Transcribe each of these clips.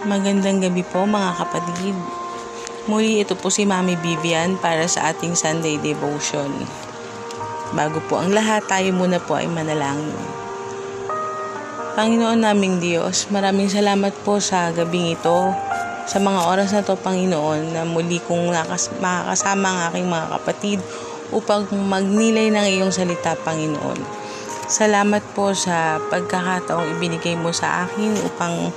Magandang gabi po mga kapatid. Muli ito po si Mami Vivian para sa ating Sunday Devotion. Bago po ang lahat, tayo muna po ay manalangin. Panginoon naming Diyos, maraming salamat po sa gabing ito, sa mga oras na to Panginoon, na muli kong nakas- makakasama ang aking mga kapatid upang magnilay ng iyong salita Panginoon. Salamat po sa pagkakataong ibinigay mo sa akin upang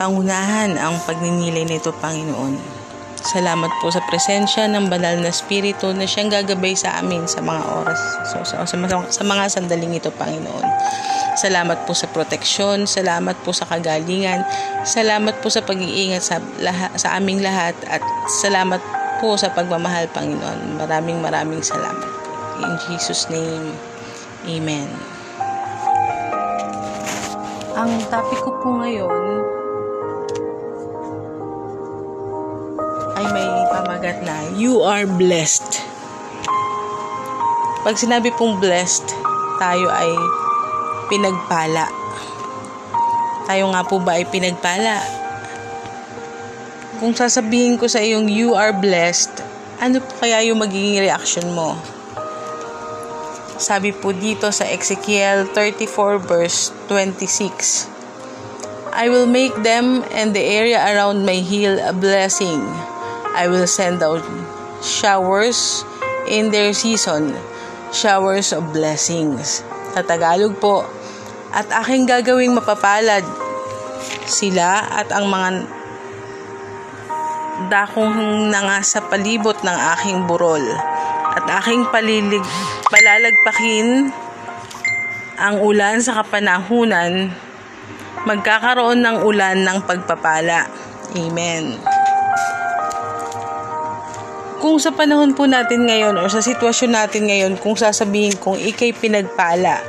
pangunahan ang pagninilay nito, Panginoon. Salamat po sa presensya ng banal na spirito na siyang gagabay sa amin sa mga oras, so, sa, sa, sa mga sandaling ito, Panginoon. Salamat po sa proteksyon, salamat po sa kagalingan, salamat po sa pag-iingat sa, laha, sa aming lahat, at salamat po sa pagmamahal, Panginoon. Maraming maraming salamat. In Jesus' name, Amen. Ang topic ko po ngayon pamagat na you are blessed. Pag sinabi pong blessed, tayo ay pinagpala. Tayo nga po ba ay pinagpala? Kung sasabihin ko sa iyong you are blessed, ano po kaya yung magiging reaction mo? Sabi po dito sa Ezekiel 34 verse 26, I will make them and the area around my hill a blessing. I will send out showers in their season, showers of blessings. Sa Tagalog po, at aking gagawing mapapalad sila at ang mga dakong nanga sa palibot ng aking burol at aking palilig, palalagpakin ang ulan sa kapanahunan magkakaroon ng ulan ng pagpapala. Amen. Kung sa panahon po natin ngayon o sa sitwasyon natin ngayon, kung sasabihin kong ikay pinagpala,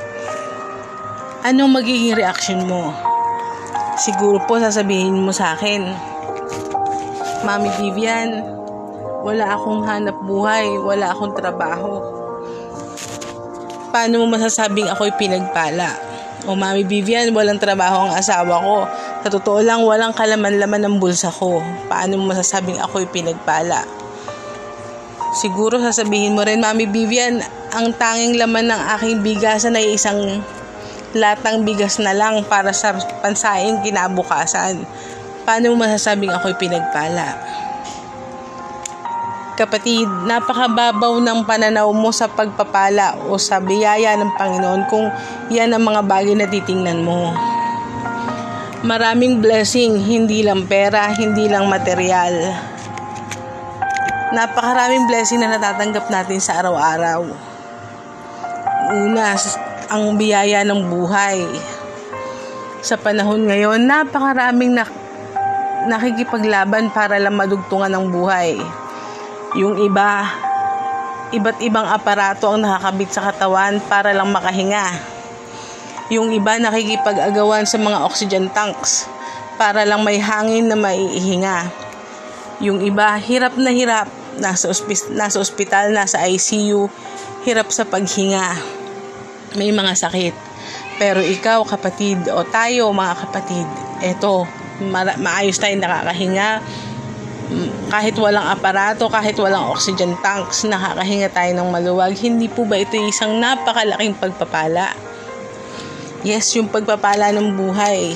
anong magiging reaction mo? Siguro po sasabihin mo sa akin, Mami Vivian, wala akong hanap buhay, wala akong trabaho. Paano mo masasabing ako'y pinagpala? O Mami Vivian, walang trabaho ang asawa ko. Sa totoo lang, walang kalaman-laman ng bulsa ko. Paano mo masasabing ako'y pinagpala? Siguro sasabihin mo rin, Mami Vivian, ang tanging laman ng aking bigasan ay isang latang bigas na lang para sa pansaing kinabukasan. Paano mo masasabing ako'y pinagpala? Kapatid, napakababaw ng pananaw mo sa pagpapala o sa biyaya ng Panginoon kung yan ang mga bagay na titingnan mo. Maraming blessing, hindi lang pera, hindi lang material. Napakaraming blessing na natatanggap natin sa araw-araw. Una, ang biyaya ng buhay. Sa panahon ngayon, napakaraming na, nakikipaglaban para lang madugtungan ng buhay. Yung iba, iba't ibang aparato ang nakakabit sa katawan para lang makahinga. Yung iba nakikipag-agawan sa mga oxygen tanks para lang may hangin na maiihinga. Yung iba, hirap na hirap, nasa, ospis- nasa ospital, nasa ICU, hirap sa paghinga. May mga sakit. Pero ikaw, kapatid, o tayo, mga kapatid, eto, ma- maayos tayo nakakahinga, kahit walang aparato, kahit walang oxygen tanks, nakakahinga tayo ng maluwag. Hindi po ba ito isang napakalaking pagpapala? Yes, yung pagpapala ng buhay.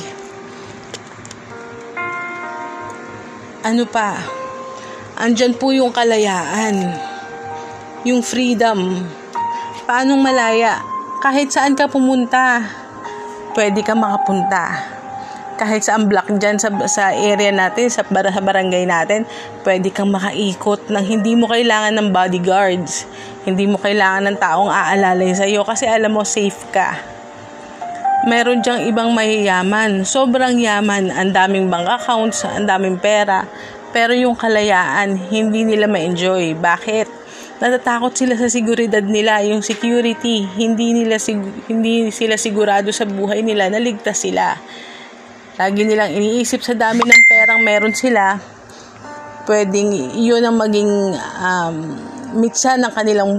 Ano pa? Andyan po yung kalayaan. Yung freedom. Paanong malaya? Kahit saan ka pumunta, pwede ka makapunta kahit sa block dyan sa, sa area natin, sa, sa barangay natin, pwede kang makaikot nang hindi mo kailangan ng bodyguards. Hindi mo kailangan ng taong aalalay sa iyo kasi alam mo safe ka. Meron diyang ibang mayayaman. Sobrang yaman. Ang daming bank accounts, ang daming pera. Pero yung kalayaan, hindi nila ma-enjoy. Bakit? Natatakot sila sa seguridad nila, yung security. Hindi, nila, hindi sila sigurado sa buhay nila, naligtas sila lagi nilang iniisip sa dami ng perang meron sila, pwedeng yun ang maging um, mitsa ng kanilang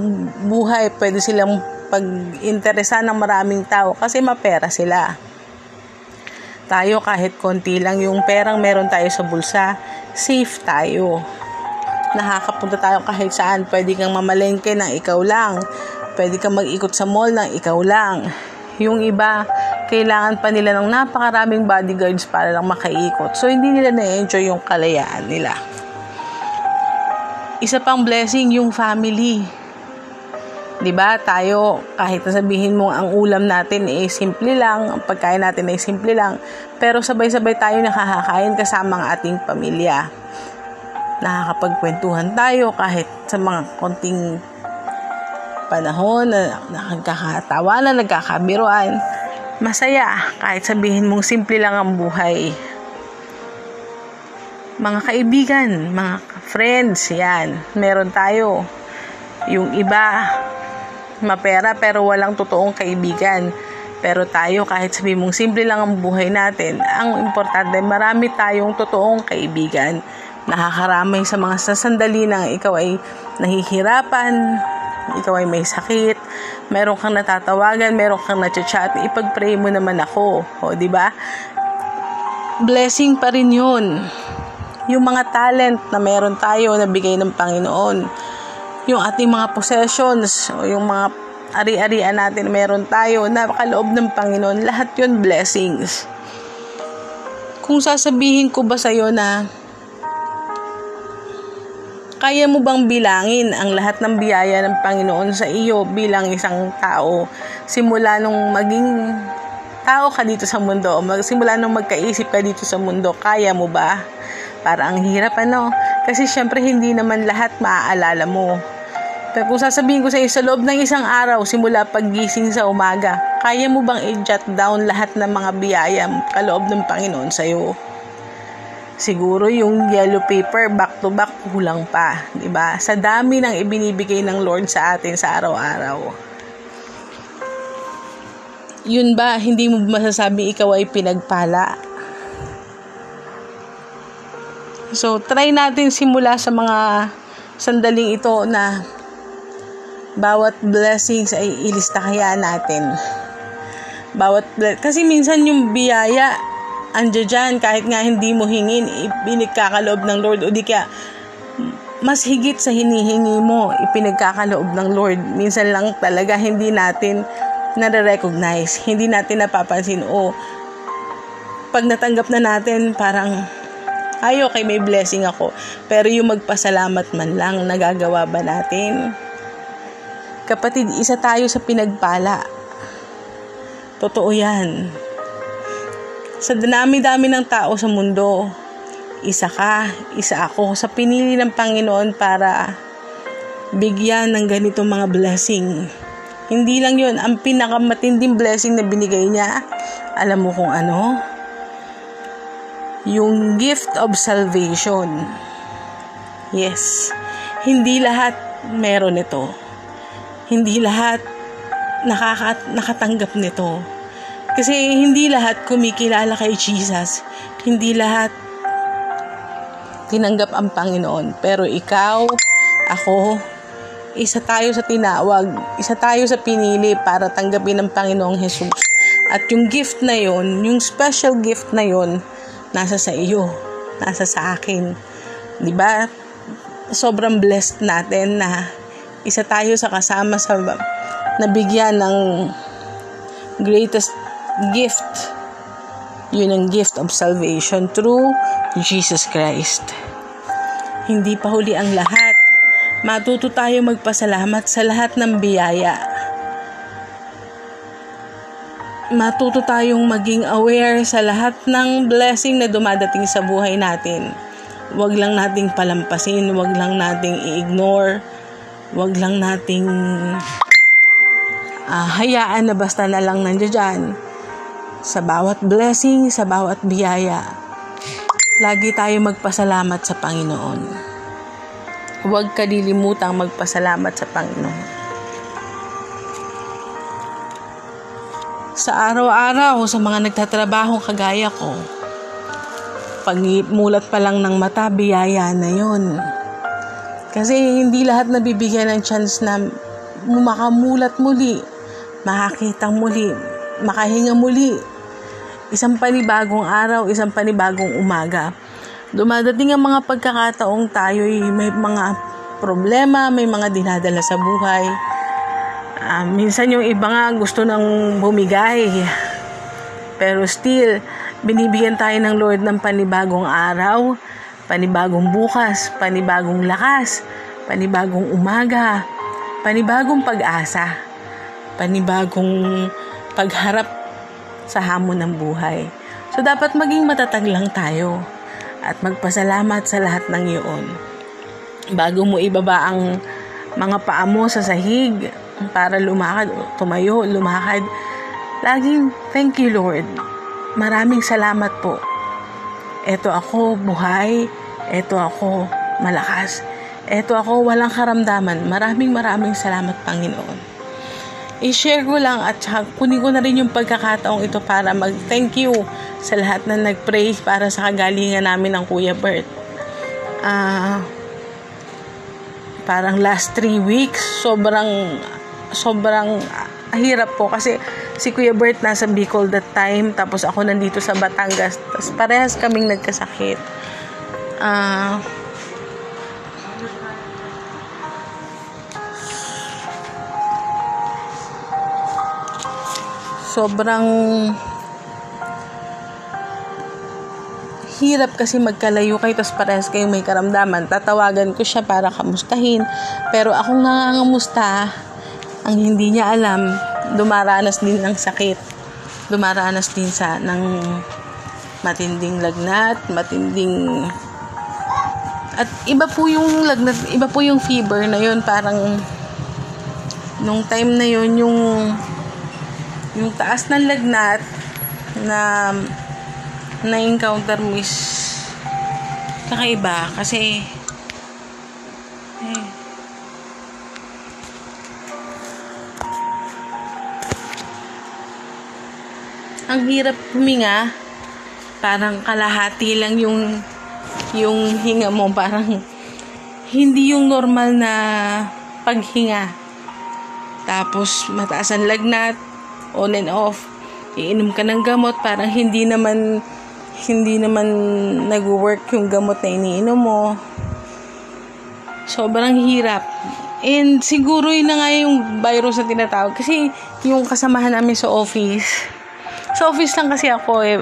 buhay. Pwede silang pag-interesa ng maraming tao kasi mapera sila. Tayo kahit konti lang yung perang meron tayo sa bulsa, safe tayo. Nakakapunta tayo kahit saan. Pwede kang mamalengke ng ikaw lang. Pwede kang mag-ikot sa mall ng ikaw lang. Yung iba, kailangan pa nila ng napakaraming bodyguards para lang makaikot. So, hindi nila na-enjoy yung kalayaan nila. Isa pang blessing, yung family. 'Di ba? Tayo kahit sabihin mo ang ulam natin ay simple lang, ang pagkain natin ay simple lang, pero sabay-sabay tayo nakakakain kasama ang ating pamilya. Nakakapagkwentuhan tayo kahit sa mga konting panahon na nagkakatawanan, nagkakabiruan. Masaya kahit sabihin mong simple lang ang buhay. Mga kaibigan, mga friends, yan. Meron tayo. Yung iba, mapera pero walang totoong kaibigan. Pero tayo, kahit sabi mong simple lang ang buhay natin, ang importante, marami tayong totoong kaibigan. Nakakaramay sa mga sasandali na ikaw ay nahihirapan, ikaw ay may sakit, meron kang natatawagan, meron kang na-chat, ipag-pray mo naman ako. O, di ba? Blessing pa rin yun. Yung mga talent na meron tayo na bigay ng Panginoon yung ating mga possessions o yung mga ari-arian natin meron tayo na kaloob ng Panginoon, lahat yun blessings. Kung sasabihin ko ba sa'yo na kaya mo bang bilangin ang lahat ng biyaya ng Panginoon sa iyo bilang isang tao simula nung maging tao ka dito sa mundo, simula nung magkaisip ka dito sa mundo, kaya mo ba? Para ang hirap ano? Kasi syempre hindi naman lahat maaalala mo kung sasabihin ko sa iyo, sa loob ng isang araw, simula paggising sa umaga, kaya mo bang i-jot down lahat ng mga biyaya kaloob ng Panginoon sa iyo? Siguro yung yellow paper back to back kulang pa, 'di ba? Sa dami ng ibinibigay ng Lord sa atin sa araw-araw. Yun ba, hindi mo masasabi ikaw ay pinagpala? So, try natin simula sa mga sandaling ito na bawat blessings ay ilista kaya natin. Bawat kasi minsan yung biyaya ando dyan kahit nga hindi mo hingin ipinagkakaloob ng Lord o di kaya mas higit sa hinihingi mo ipinagkakaloob ng Lord. Minsan lang talaga hindi natin nare-recognize hindi natin napapansin o pag natanggap na natin parang ay okay may blessing ako. Pero yung magpasalamat man lang nagagawa ba natin Kapatid, isa tayo sa pinagpala. Totoo yan. Sa dami-dami ng tao sa mundo, isa ka, isa ako sa pinili ng Panginoon para bigyan ng ganitong mga blessing. Hindi lang yon ang pinakamatinding blessing na binigay niya. Alam mo kung ano? Yung gift of salvation. Yes. Hindi lahat meron ito hindi lahat nakaka, nakatanggap nito. Kasi hindi lahat kumikilala kay Jesus. Hindi lahat tinanggap ang Panginoon. Pero ikaw, ako, isa tayo sa tinawag, isa tayo sa pinili para tanggapin ng Panginoong Jesus. At yung gift na yon, yung special gift na yon, nasa sa iyo, nasa sa akin. 'Di ba? Sobrang blessed natin na isa tayo sa kasama sa nabigyan ng greatest gift. Yun ang gift of salvation through Jesus Christ. Hindi pa huli ang lahat. Matuto tayo magpasalamat sa lahat ng biyaya. Matuto tayong maging aware sa lahat ng blessing na dumadating sa buhay natin. Huwag lang nating palampasin, huwag lang nating i-ignore Huwag lang nating uh, hayaan na basta na lang nandiyan dyan. Sa bawat blessing, sa bawat biyaya, lagi tayo magpasalamat sa Panginoon. Huwag kalilimutang magpasalamat sa Panginoon. Sa araw-araw, sa mga nagtatrabahong kagaya ko, pag mulat pa lang ng mata, biyaya na yon kasi hindi lahat nabibigyan ng chance na makamulat muli, makakita muli, makahinga muli. Isang panibagong araw, isang panibagong umaga. Dumadating ang mga pagkakataong tayo'y may mga problema, may mga dinadala sa buhay. Uh, minsan yung iba nga gusto nang bumigay. Pero still, binibigyan tayo ng Lord ng panibagong araw, panibagong bukas, panibagong lakas, panibagong umaga, panibagong pag-asa, panibagong pagharap sa hamon ng buhay. So, dapat maging matatag lang tayo at magpasalamat sa lahat ng iyon. Bago mo ibaba ang mga paa mo sa sahig para lumakad, tumayo, lumakad, laging thank you Lord. Maraming salamat po. Eto ako buhay, eto ako malakas, eto ako walang karamdaman. Maraming maraming salamat Panginoon i-share ko lang at kunin ko na rin yung pagkakataong ito para mag-thank you sa lahat na nag-pray para sa kagalingan namin ng Kuya Bert. Ah, uh, parang last three weeks, sobrang, sobrang hirap po kasi si Kuya Bert nasa Bicol that time, tapos ako nandito sa Batangas, tapos parehas kaming nagkasakit. Ah, uh, sobrang hirap kasi magkalayo kayo tapos parehas kayong may karamdaman. Tatawagan ko siya para kamustahin. Pero akong nangangamusta, ang hindi niya alam, dumaranas din ng sakit. Dumaranas din sa ng matinding lagnat, matinding at iba po yung lagnat, iba po yung fever na yun, parang nung time na yun yung yung taas ng lagnat na na-encounter mo is kakaiba kasi eh, ang hirap huminga parang kalahati lang yung yung hinga mo parang hindi yung normal na paghinga tapos mataas ang lagnat on and off. Iinom ka ng gamot, parang hindi naman hindi naman nag-work yung gamot na iniinom mo. Sobrang hirap. And siguro yun na nga yung virus na tinatawag. Kasi yung kasamahan namin sa office, sa office lang kasi ako eh,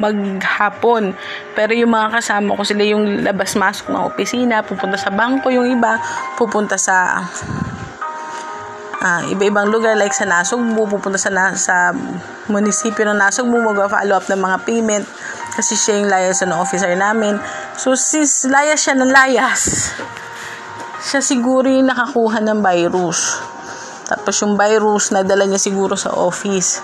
maghapon. Pero yung mga kasama ko sila yung labas-masok ng opisina, pupunta sa bangko, yung iba pupunta sa uh, iba-ibang lugar like sa Nasugbu, pupunta sa, sa munisipyo ng Nasugbu, mag-follow up ng mga payment kasi siya yung liaison officer namin. So, sis, layas siya ng layas. Siya siguro yung nakakuha ng virus. Tapos yung virus, nadala niya siguro sa office.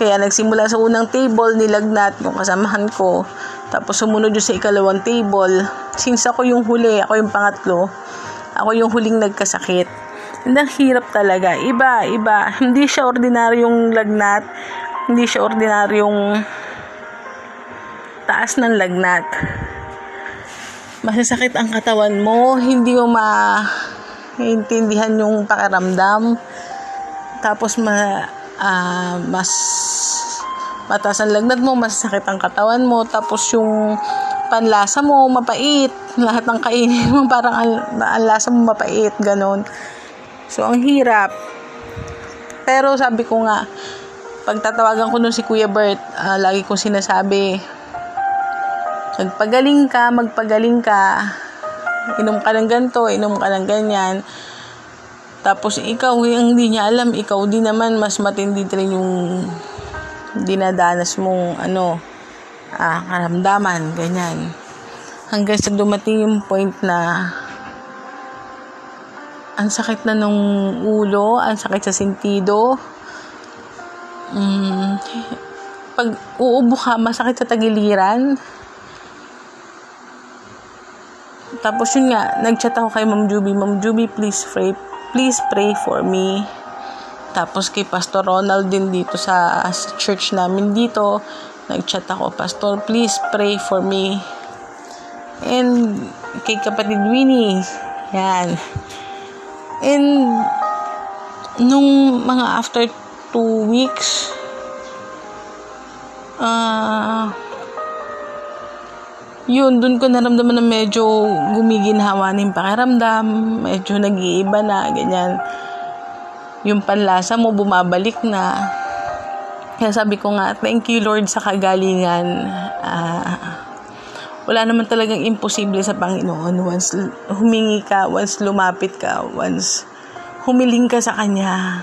Kaya nagsimula sa unang table, nilagnat yung kasamahan ko. Tapos sumunod yung sa ikalawang table. Since ako yung huli, ako yung pangatlo, ako yung huling nagkasakit. Ang hirap talaga. Iba, iba. Hindi siya ordinaryong lagnat. Hindi siya ordinaryong taas ng lagnat. Masasakit ang katawan mo. Hindi mo maintindihan yung pakiramdam. Tapos ma, uh, mas mataas ang lagnat mo, masasakit ang katawan mo. Tapos yung panlasa mo, mapait. Lahat ng kainin mo, parang ang, ang lasa mo mapait. Ganon. So, ang hirap. Pero sabi ko nga, pagtatawagan ko nun si Kuya Bert, uh, lagi kong sinasabi, magpagaling ka, magpagaling ka, inom ka ng ganito, inom ka ng ganyan. Tapos ikaw, yung hindi niya alam, ikaw din naman, mas matindi rin yung dinadanas mong ano, ah, karamdaman, ganyan. Hanggang sa dumating yung point na ang sakit na nung ulo, ang sakit sa sentido. Mm, pag uubo ka, masakit sa tagiliran. Tapos yun nga, nagchat ako kay Ma'am Juby. Ma'am Juby, please pray, please pray for me. Tapos kay Pastor Ronald din dito sa, church namin dito, nagchat ako, Pastor, please pray for me. And kay kapatid Winnie, yan. And, nung mga after two weeks, Ah... yun, dun ko naramdaman na medyo gumiginhawa na yung pakiramdam, medyo nag-iiba na, ganyan. Yung panlasa mo bumabalik na. Kaya sabi ko nga, thank you Lord sa kagalingan. Ah, wala naman talagang imposible sa Panginoon once humingi ka, once lumapit ka, once humiling ka sa Kanya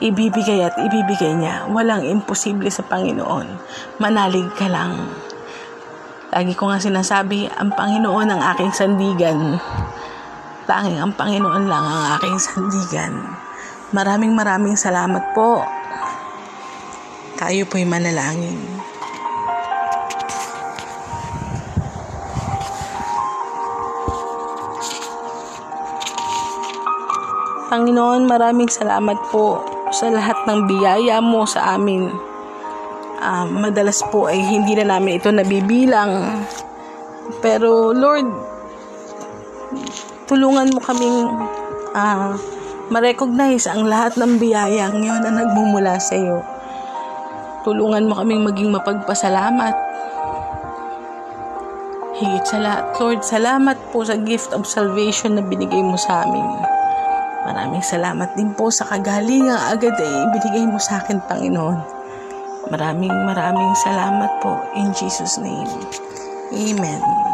ibibigay at ibibigay niya. Walang imposible sa Panginoon. Manalig ka lang. Lagi ko nga sinasabi, ang Panginoon ang aking sandigan. Tanging ang Panginoon lang ang aking sandigan. Maraming maraming salamat po. Tayo po'y manalangin. Panginoon, maraming salamat po sa lahat ng biyaya mo sa amin. Uh, madalas po ay hindi na namin ito nabibilang. Pero Lord, tulungan mo kaming uh, ma-recognize ang lahat ng biyayang yun na nagmumula sa iyo. Tulungan mo kaming maging mapagpasalamat. Higit sa lahat, Lord, salamat po sa gift of salvation na binigay mo sa amin. Maraming salamat din po sa kagalingang agad ay ibinigay mo sa akin, Panginoon. Maraming maraming salamat po in Jesus' name. Amen.